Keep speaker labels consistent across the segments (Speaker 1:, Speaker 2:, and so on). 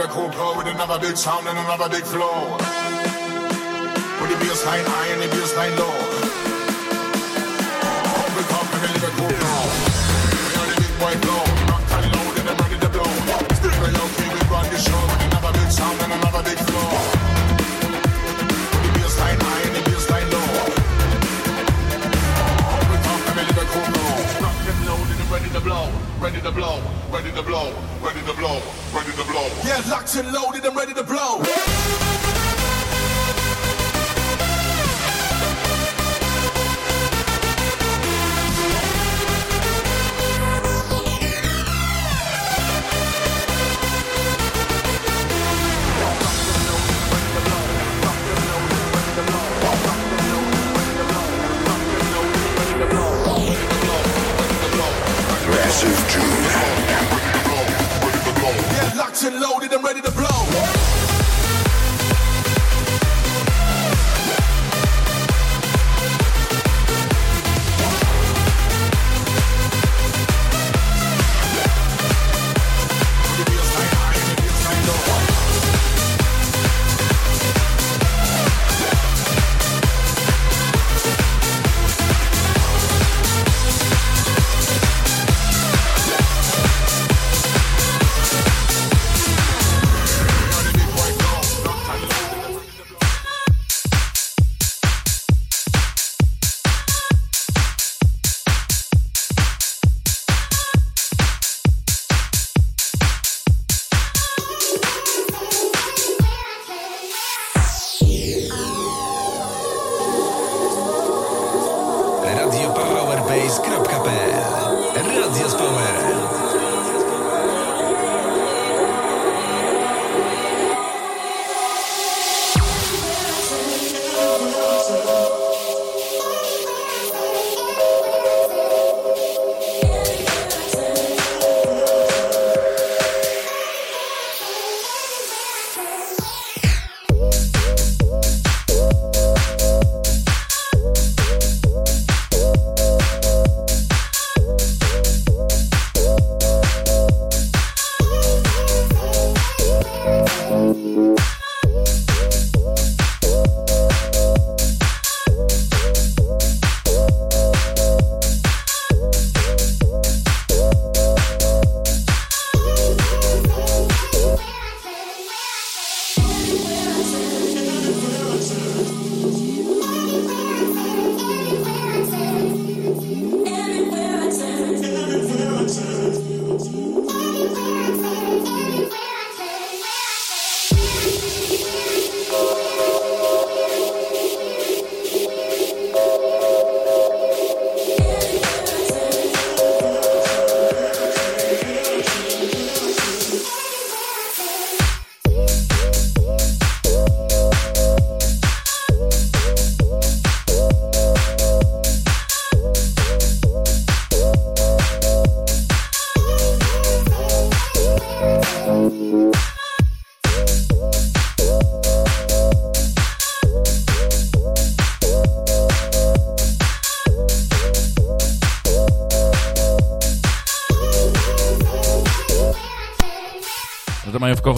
Speaker 1: a with another big sound and another big flow. With the bass high and the bass low. Pump it up and we live a cool. We are the big boy flow. Locked and loaded and ready to blow. Still play okay, we run the show with another big sound and another big flow. With the high and the low. Up we a. Locked and loaded and ready to blow. Ready to blow. Ready to blow. Ready to blow. To blow. Yeah, locked and loaded and ready to blow.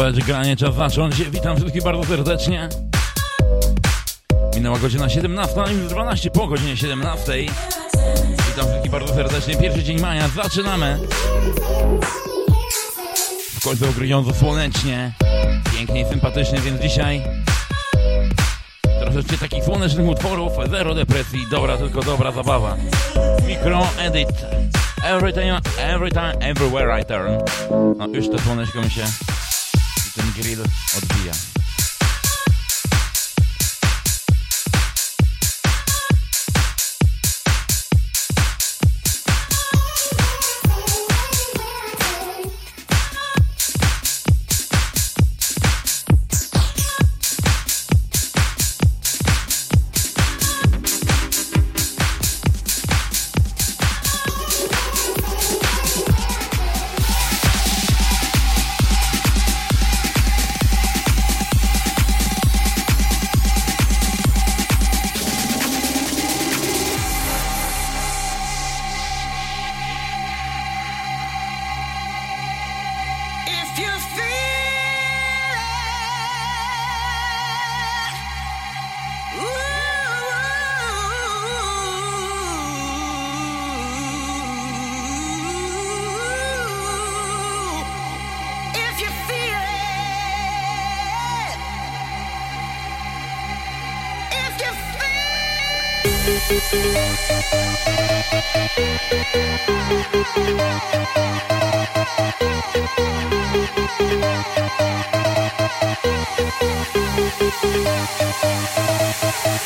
Speaker 2: Majówkowe granie czas zacząć. Witam wszystkich bardzo serdecznie. Minęła godzina 17, a już 12 po godzinie 17. Witam wszystkich bardzo serdecznie. Pierwszy dzień maja, zaczynamy. W końcu ogryjąco słonecznie. Pięknie i sympatycznie, więc dzisiaj troszeczkę takich słonecznych utworów, zero depresji, dobra, tylko dobra zabawa. Mikro edit. Every time, every time, everywhere I turn. No już to słoneczko mi się grill
Speaker 3: o zia.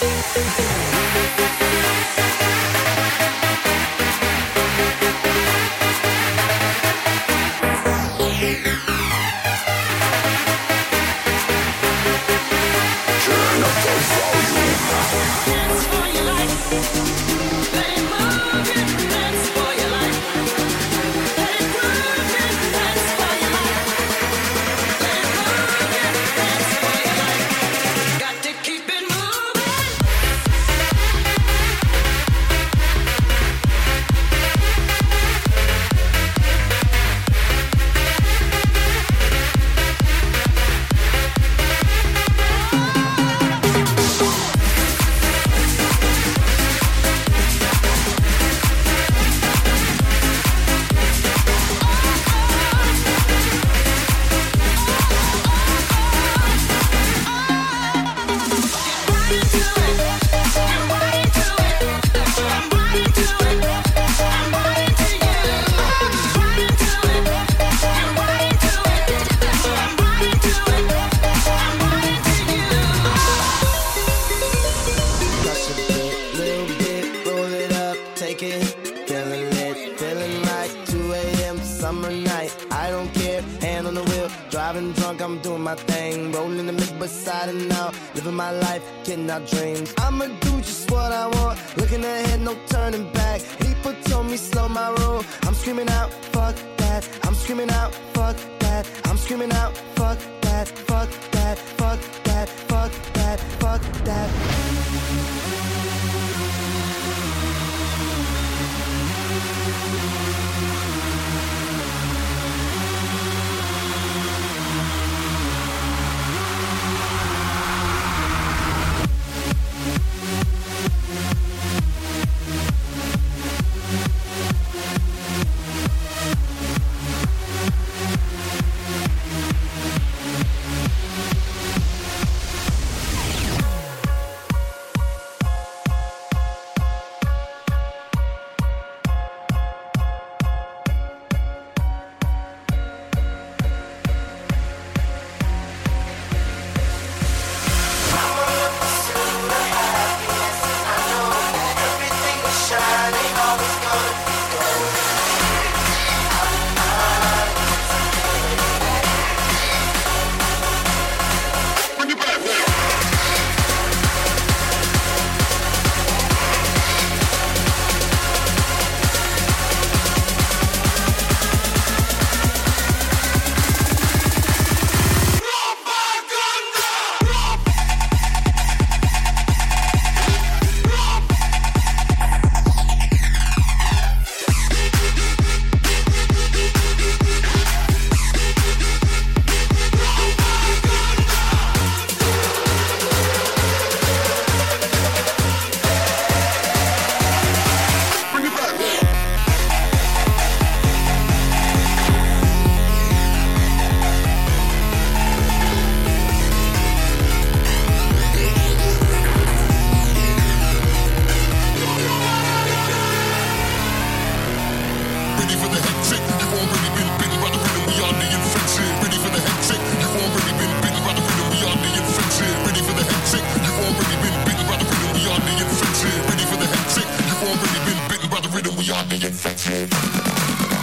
Speaker 3: Thank Música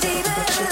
Speaker 3: deeper.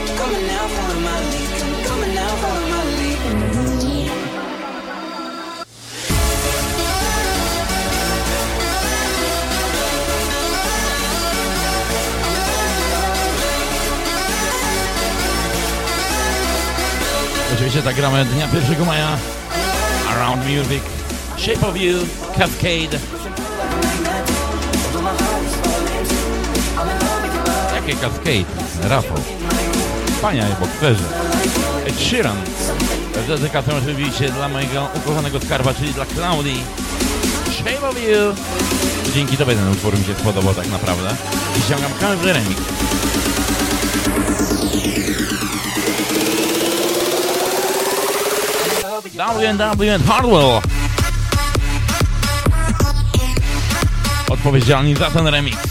Speaker 3: Come on now, follow my lead. Now, follow my lead.
Speaker 2: Oczywiście dnia 1 maja. Around Music. Shape of You. Cascade. Jakie Cascade? Rafał. Pania bokserze. Ed Sheeran. Z dedykacją oczywiście dla mojego ukochanego skarba, czyli dla Claudii. Shape of You. Dzięki tobie ten utwór mi się spodobał tak naprawdę. I ściągam każdy remix. And Hardwell. Odpowiedzialni za ten remix.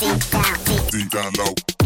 Speaker 4: Deep down low.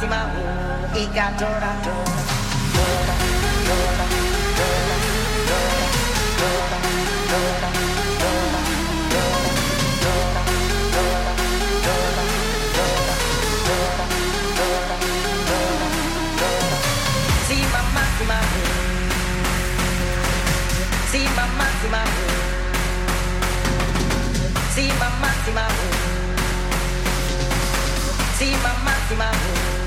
Speaker 4: bellissima uh, e cantora See my maxima. See my
Speaker 5: maxima. See my maxima.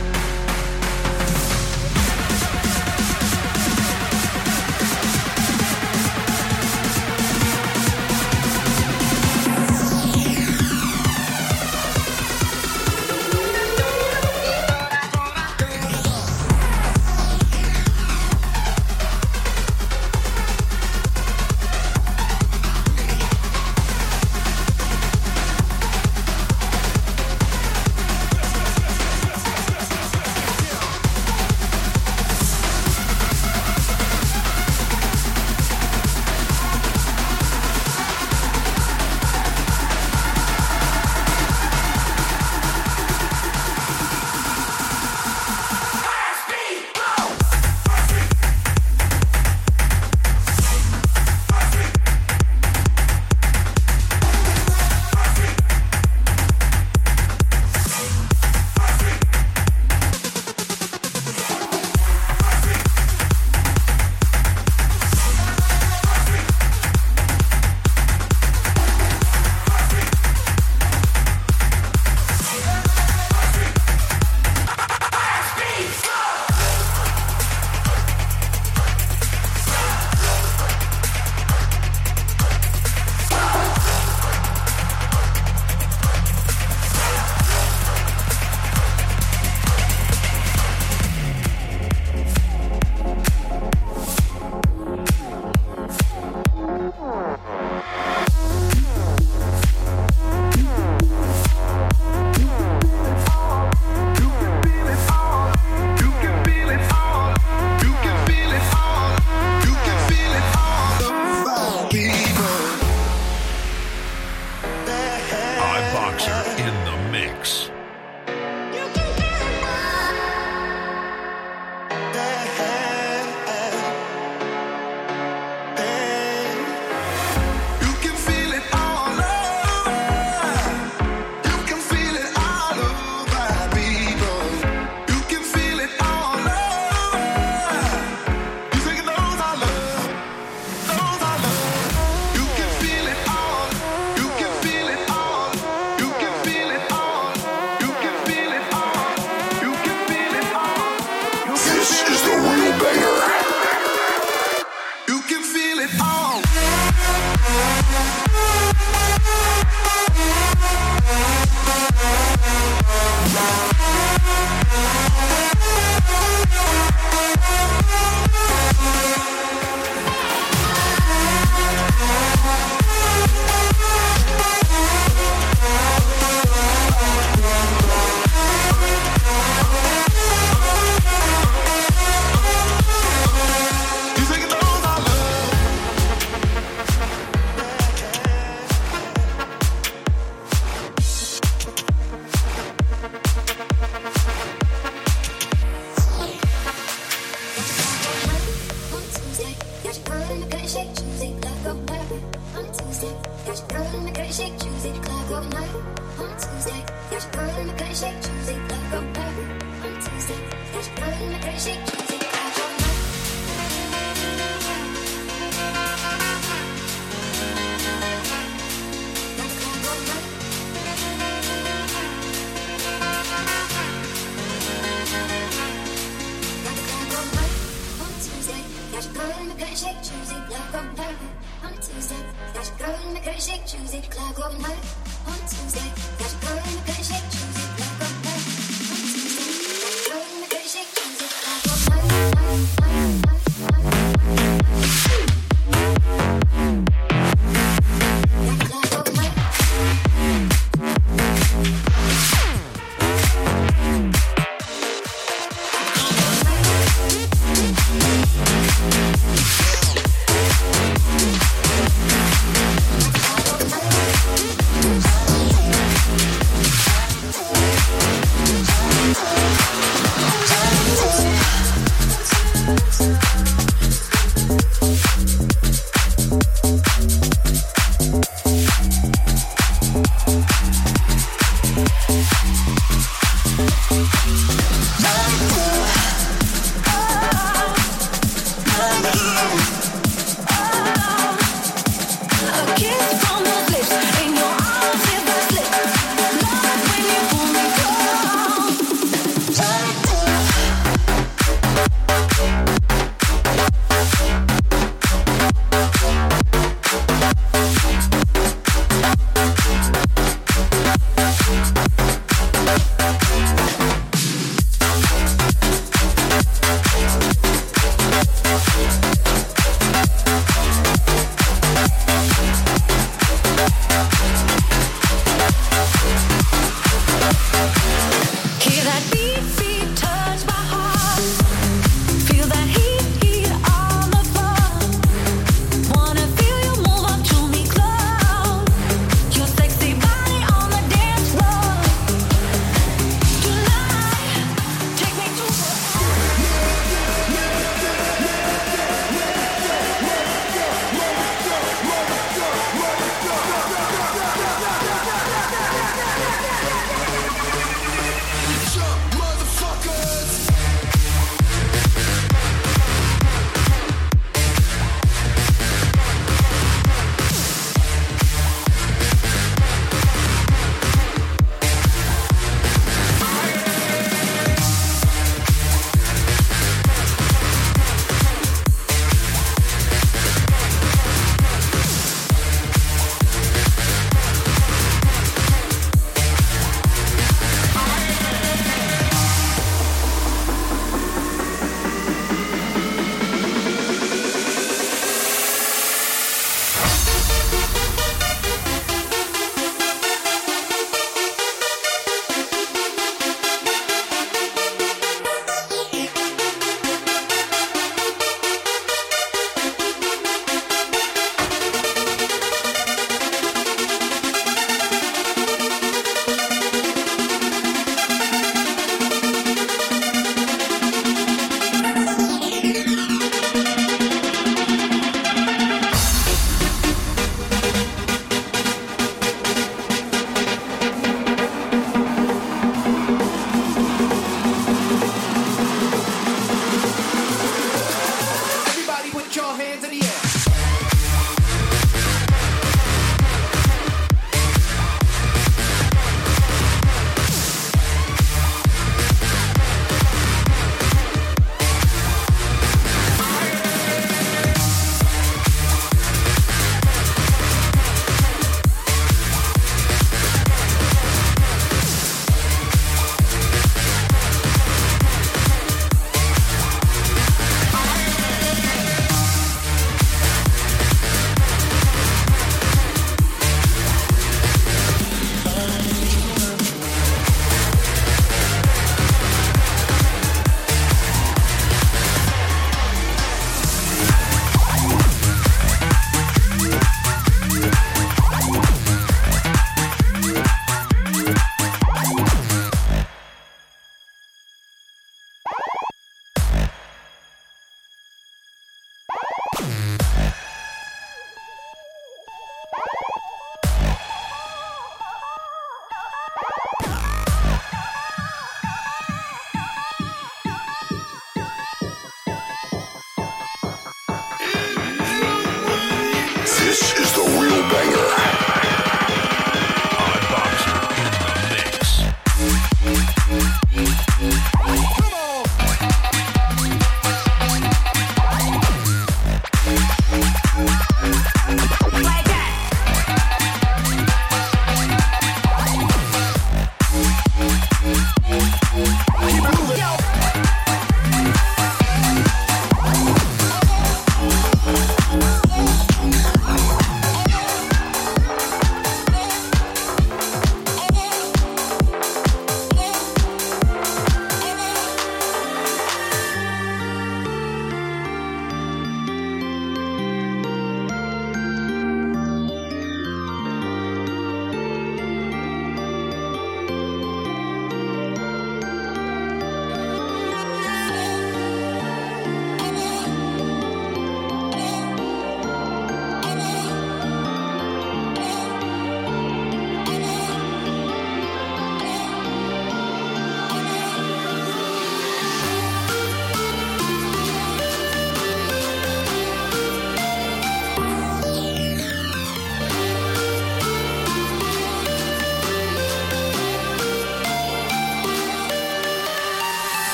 Speaker 5: You're your girl in my gotta shake, Tuesday, it, go night on Tuesday. You're your
Speaker 1: girl
Speaker 6: in my gotta shake, choose it, go night on
Speaker 7: Tuesday. You're your
Speaker 8: girl in shake. the
Speaker 6: critic, choose it,
Speaker 9: clock overnight on Tuesday.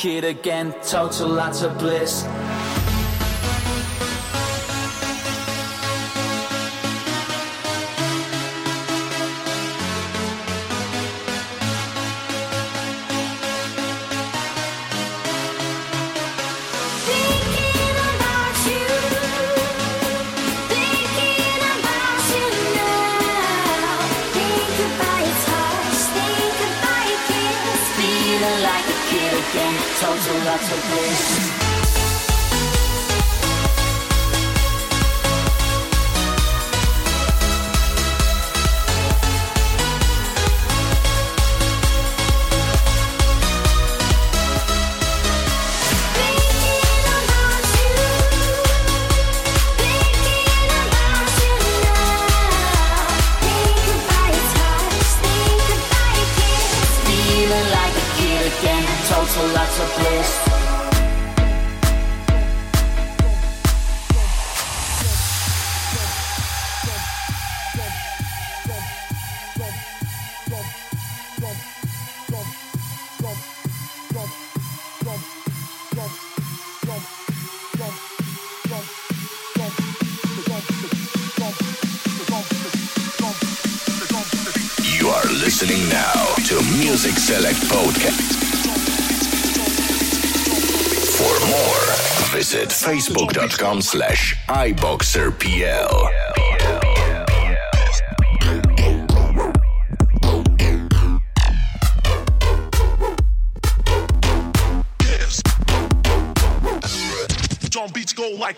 Speaker 9: Kid again, total lots of bliss. Total lots of
Speaker 10: facebook.com slash iboxerpl.
Speaker 11: Beats go like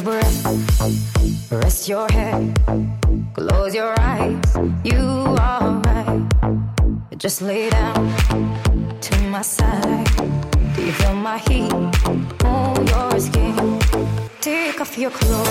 Speaker 12: a breath, rest your head,
Speaker 13: close your eyes, you are right. Just lay down to my side. Do you feel my heat on your skin? Take off your clothes.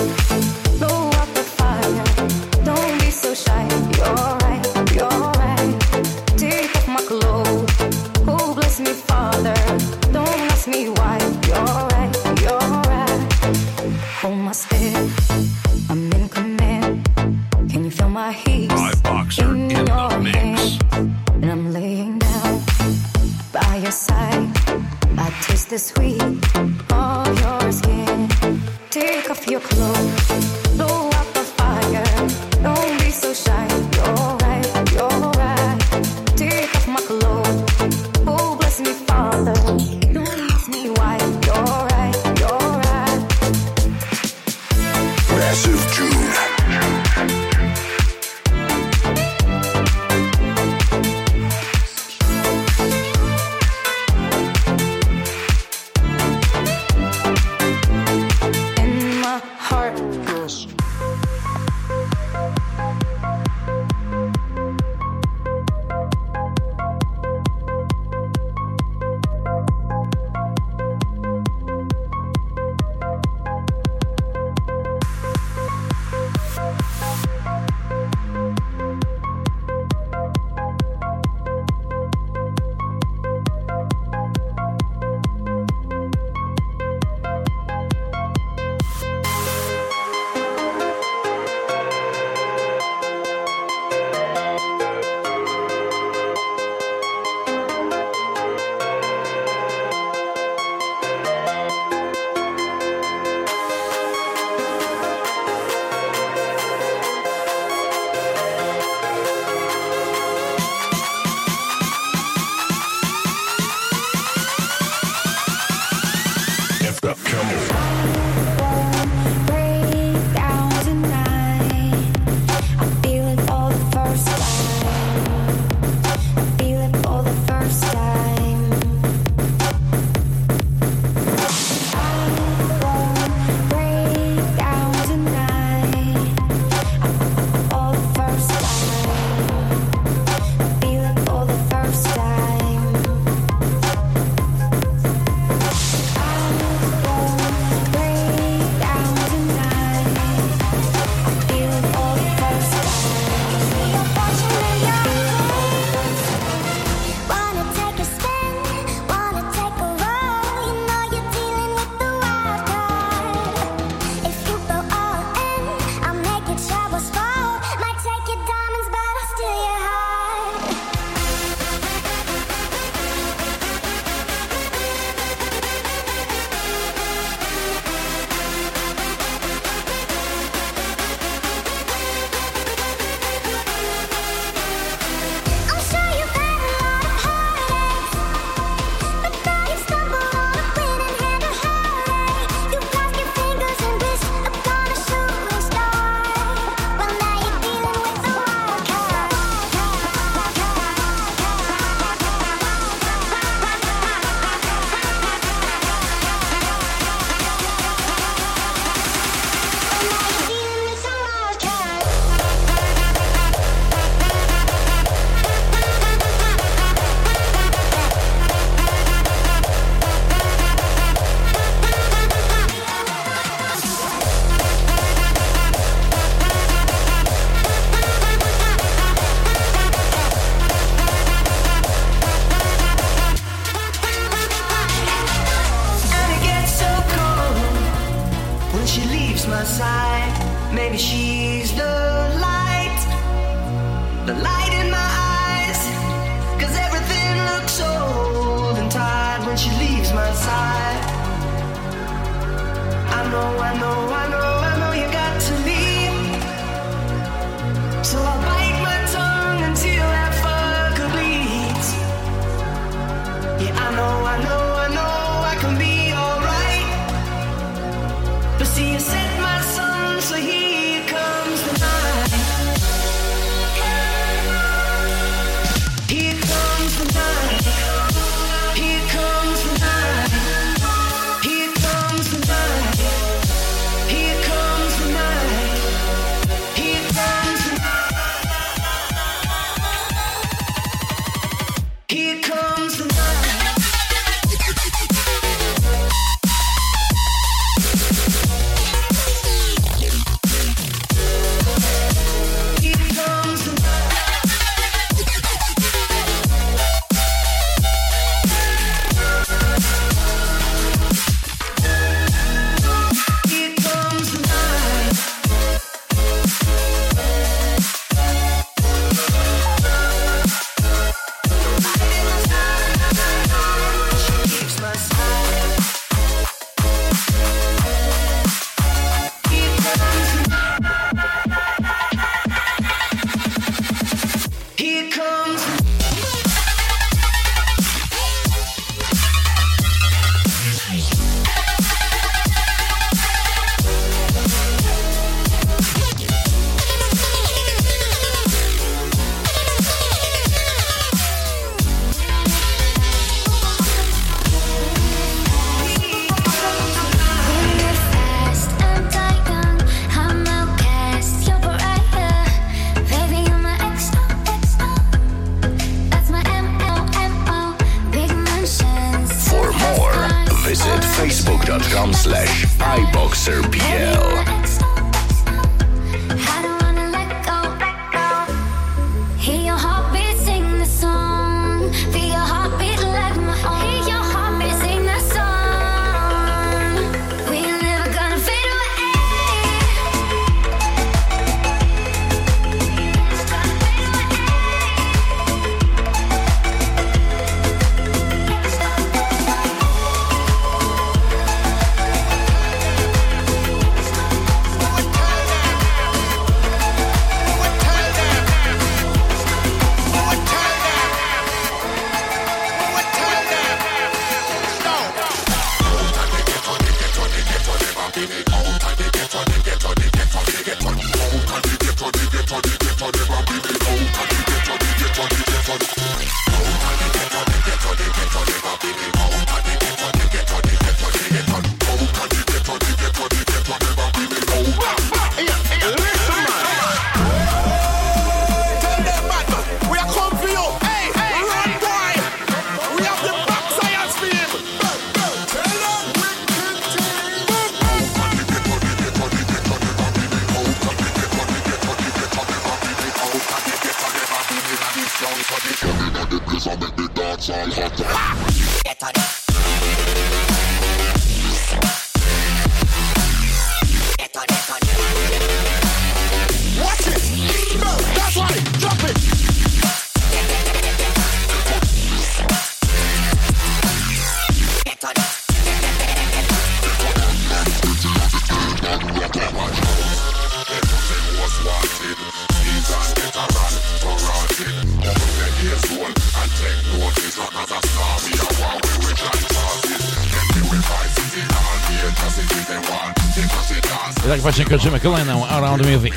Speaker 9: Kończymy kolejną Around Music.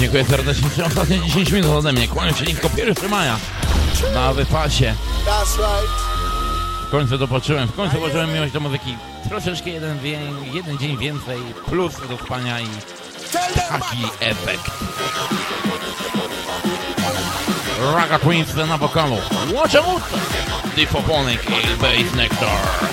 Speaker 9: Dziękuję serdecznie. Przez ostatnie 10 minut ode mnie. Kłaniam się nisko 1 maja na wypasie. W końcu dopatrzyłem, w końcu włożyłem miłość do muzyki. Troszeczkę jeden, wie, jeden dzień więcej, plus do spania i taki efekt. Raga Queens na wokalu. Watch out! Dipoponic i Bass Nectar.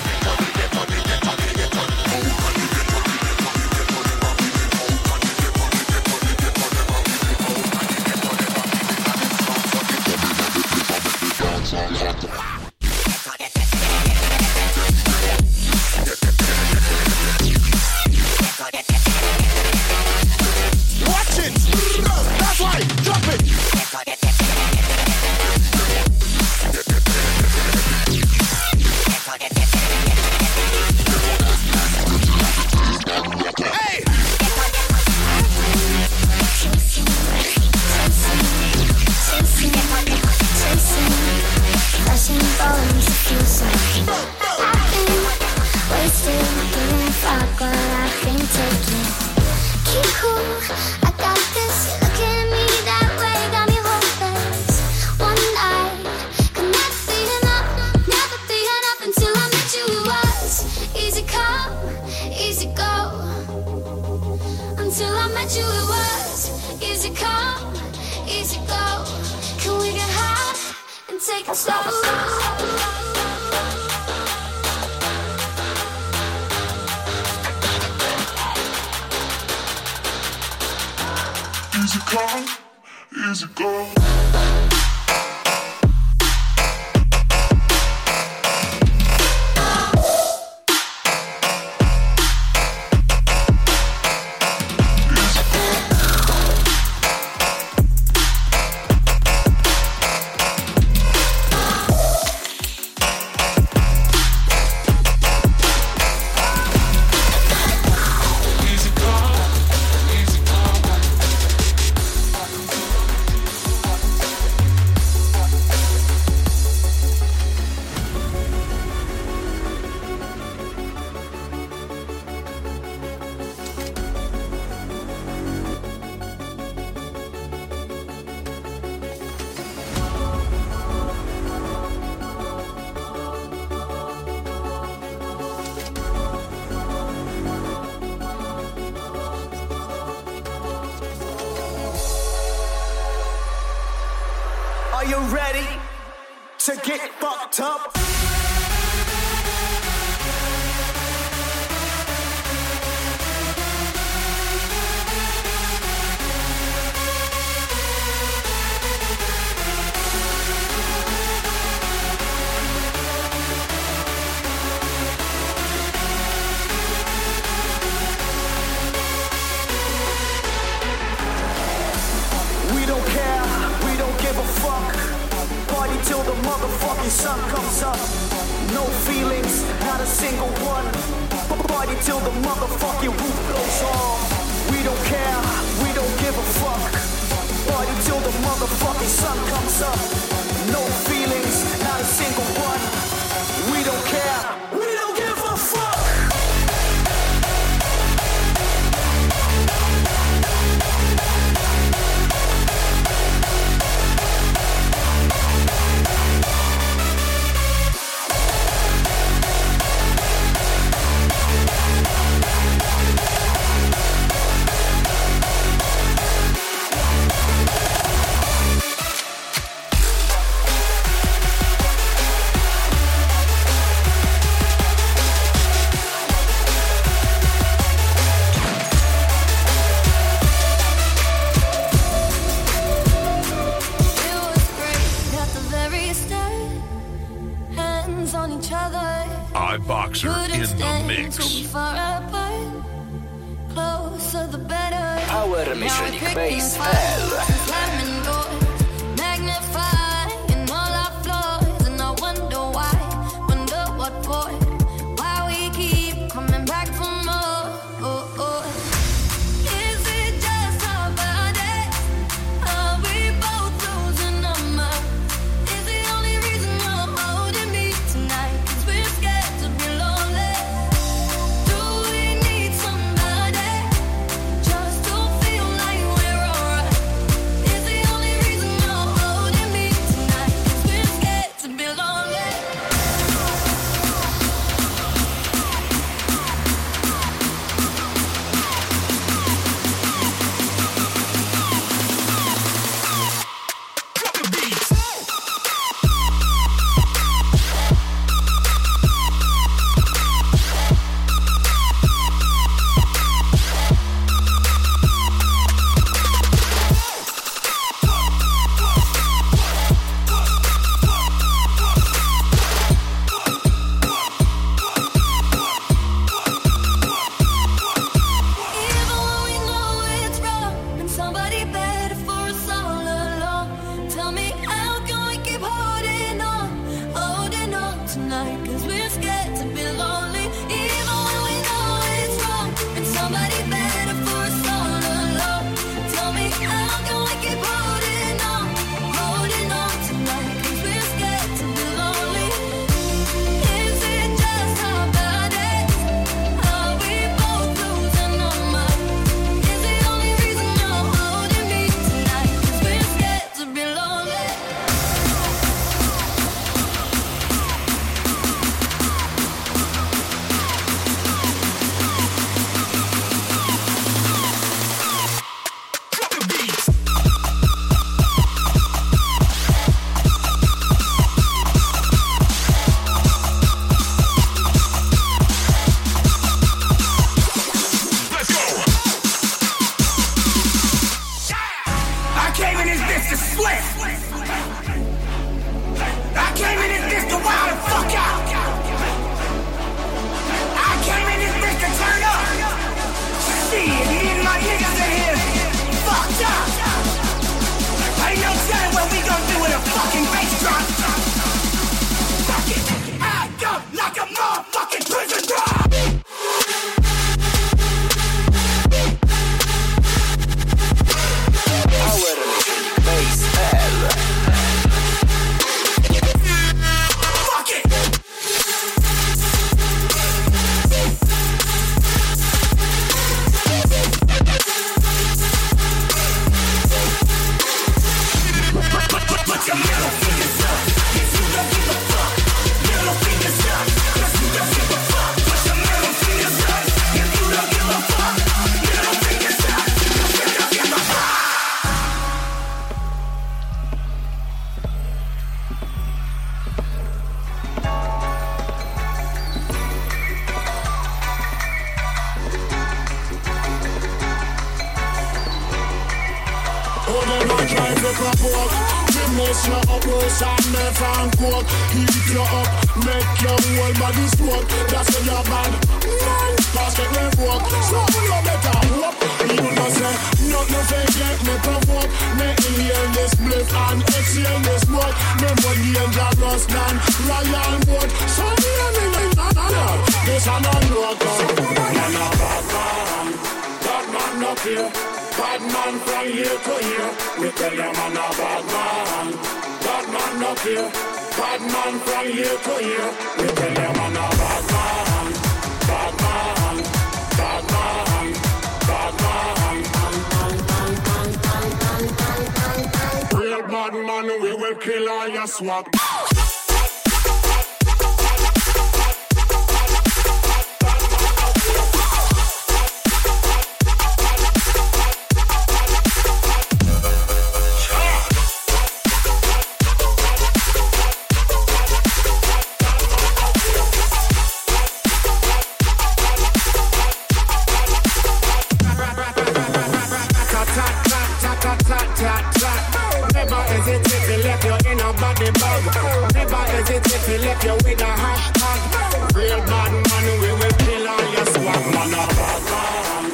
Speaker 14: Remyślnik Base.pl Dress you
Speaker 15: up
Speaker 16: worse than Neff and Heat you up, make your whole body smoke That's when you're bad, man Pass the grave so you better hope You know say, not no fake let me provoke Me inhale this blip and exhale this smoke Me money and job lost than Royal Boat So me and me, na na na This a no-no-go, na na-ba-ba That man up here Bad man from here to here. We tell them man a bad man, bad man no fear. Bad man from here to here. We tell them man a bad man, bad man, bad man, bad man. Real bad man, we will kill all your swag. Hesitate you with a hashtag. Real bad man, we will kill all your swag. Man, a bad man.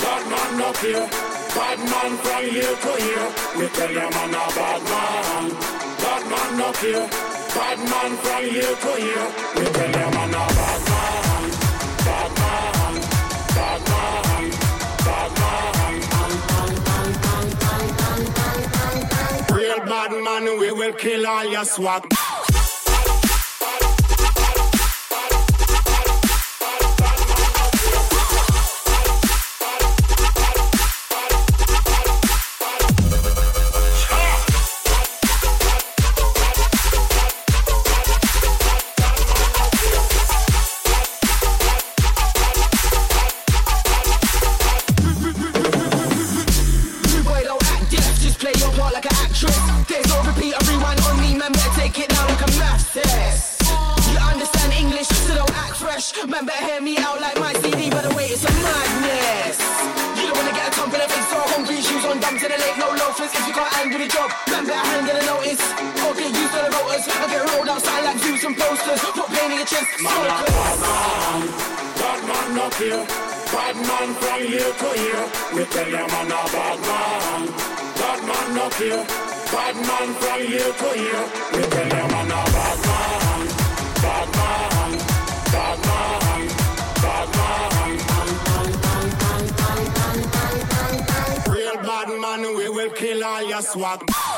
Speaker 16: Bad man up here. Bad man from here to here. We tell you man a bad man. Bad man up here. Bad man from here to here. We tell you man a bad man. Bad man. Bad man. Bad man. Real bad man, we will kill all your swag.
Speaker 17: The job, man, better handle notice. Or get used to the rotors, I get rolled outside like views and posters. Put pain in your chest,
Speaker 16: Man, man. Bad man up here. Bad man from here to here. We tell you man a bad man. Bad man up here. Bad man from here to here. We tell you man a bad man. Bad man. Bad man. We will kill all your swag.